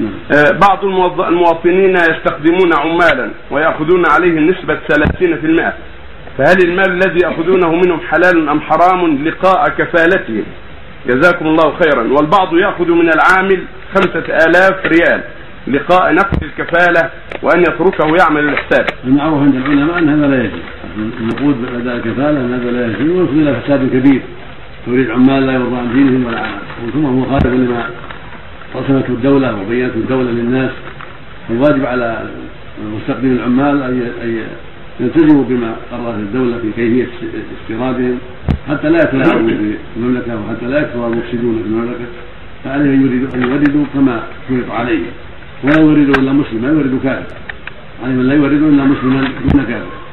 نعم. آه، بعض المواطنين يستخدمون عمالا ويأخذون عليهم نسبة 30% فهل المال الذي يأخذونه منهم حلال أم حرام لقاء كفالتهم؟ جزاكم الله خيرا. والبعض يأخذ من العامل خمسة آلاف ريال لقاء نقل الكفالة وأن يتركه يعمل الحساب المعروف عند العلماء أن هذا لا يجوز. النقود بأداء الكفالة أن هذا لا يجوز ويفضي إلى فساد كبير. تريد عمال لا يرضى عن دينهم ولا ثم هو مخالف لما رسمته الدولة وبينته الدولة للناس فالواجب على مستخدم العمال أن يلتزموا بما قررت الدولة في كيفية استيرادهم حتى لا يتلاعبوا في المملكه وحتى لا يكثر المفسدون في المملكة فعليه أن يريدوا أن يوردوا كما فرض عليه ولا يورد إلا مسلم لا يورد كافر عليه من لا يورد إلا مسلما دون كافر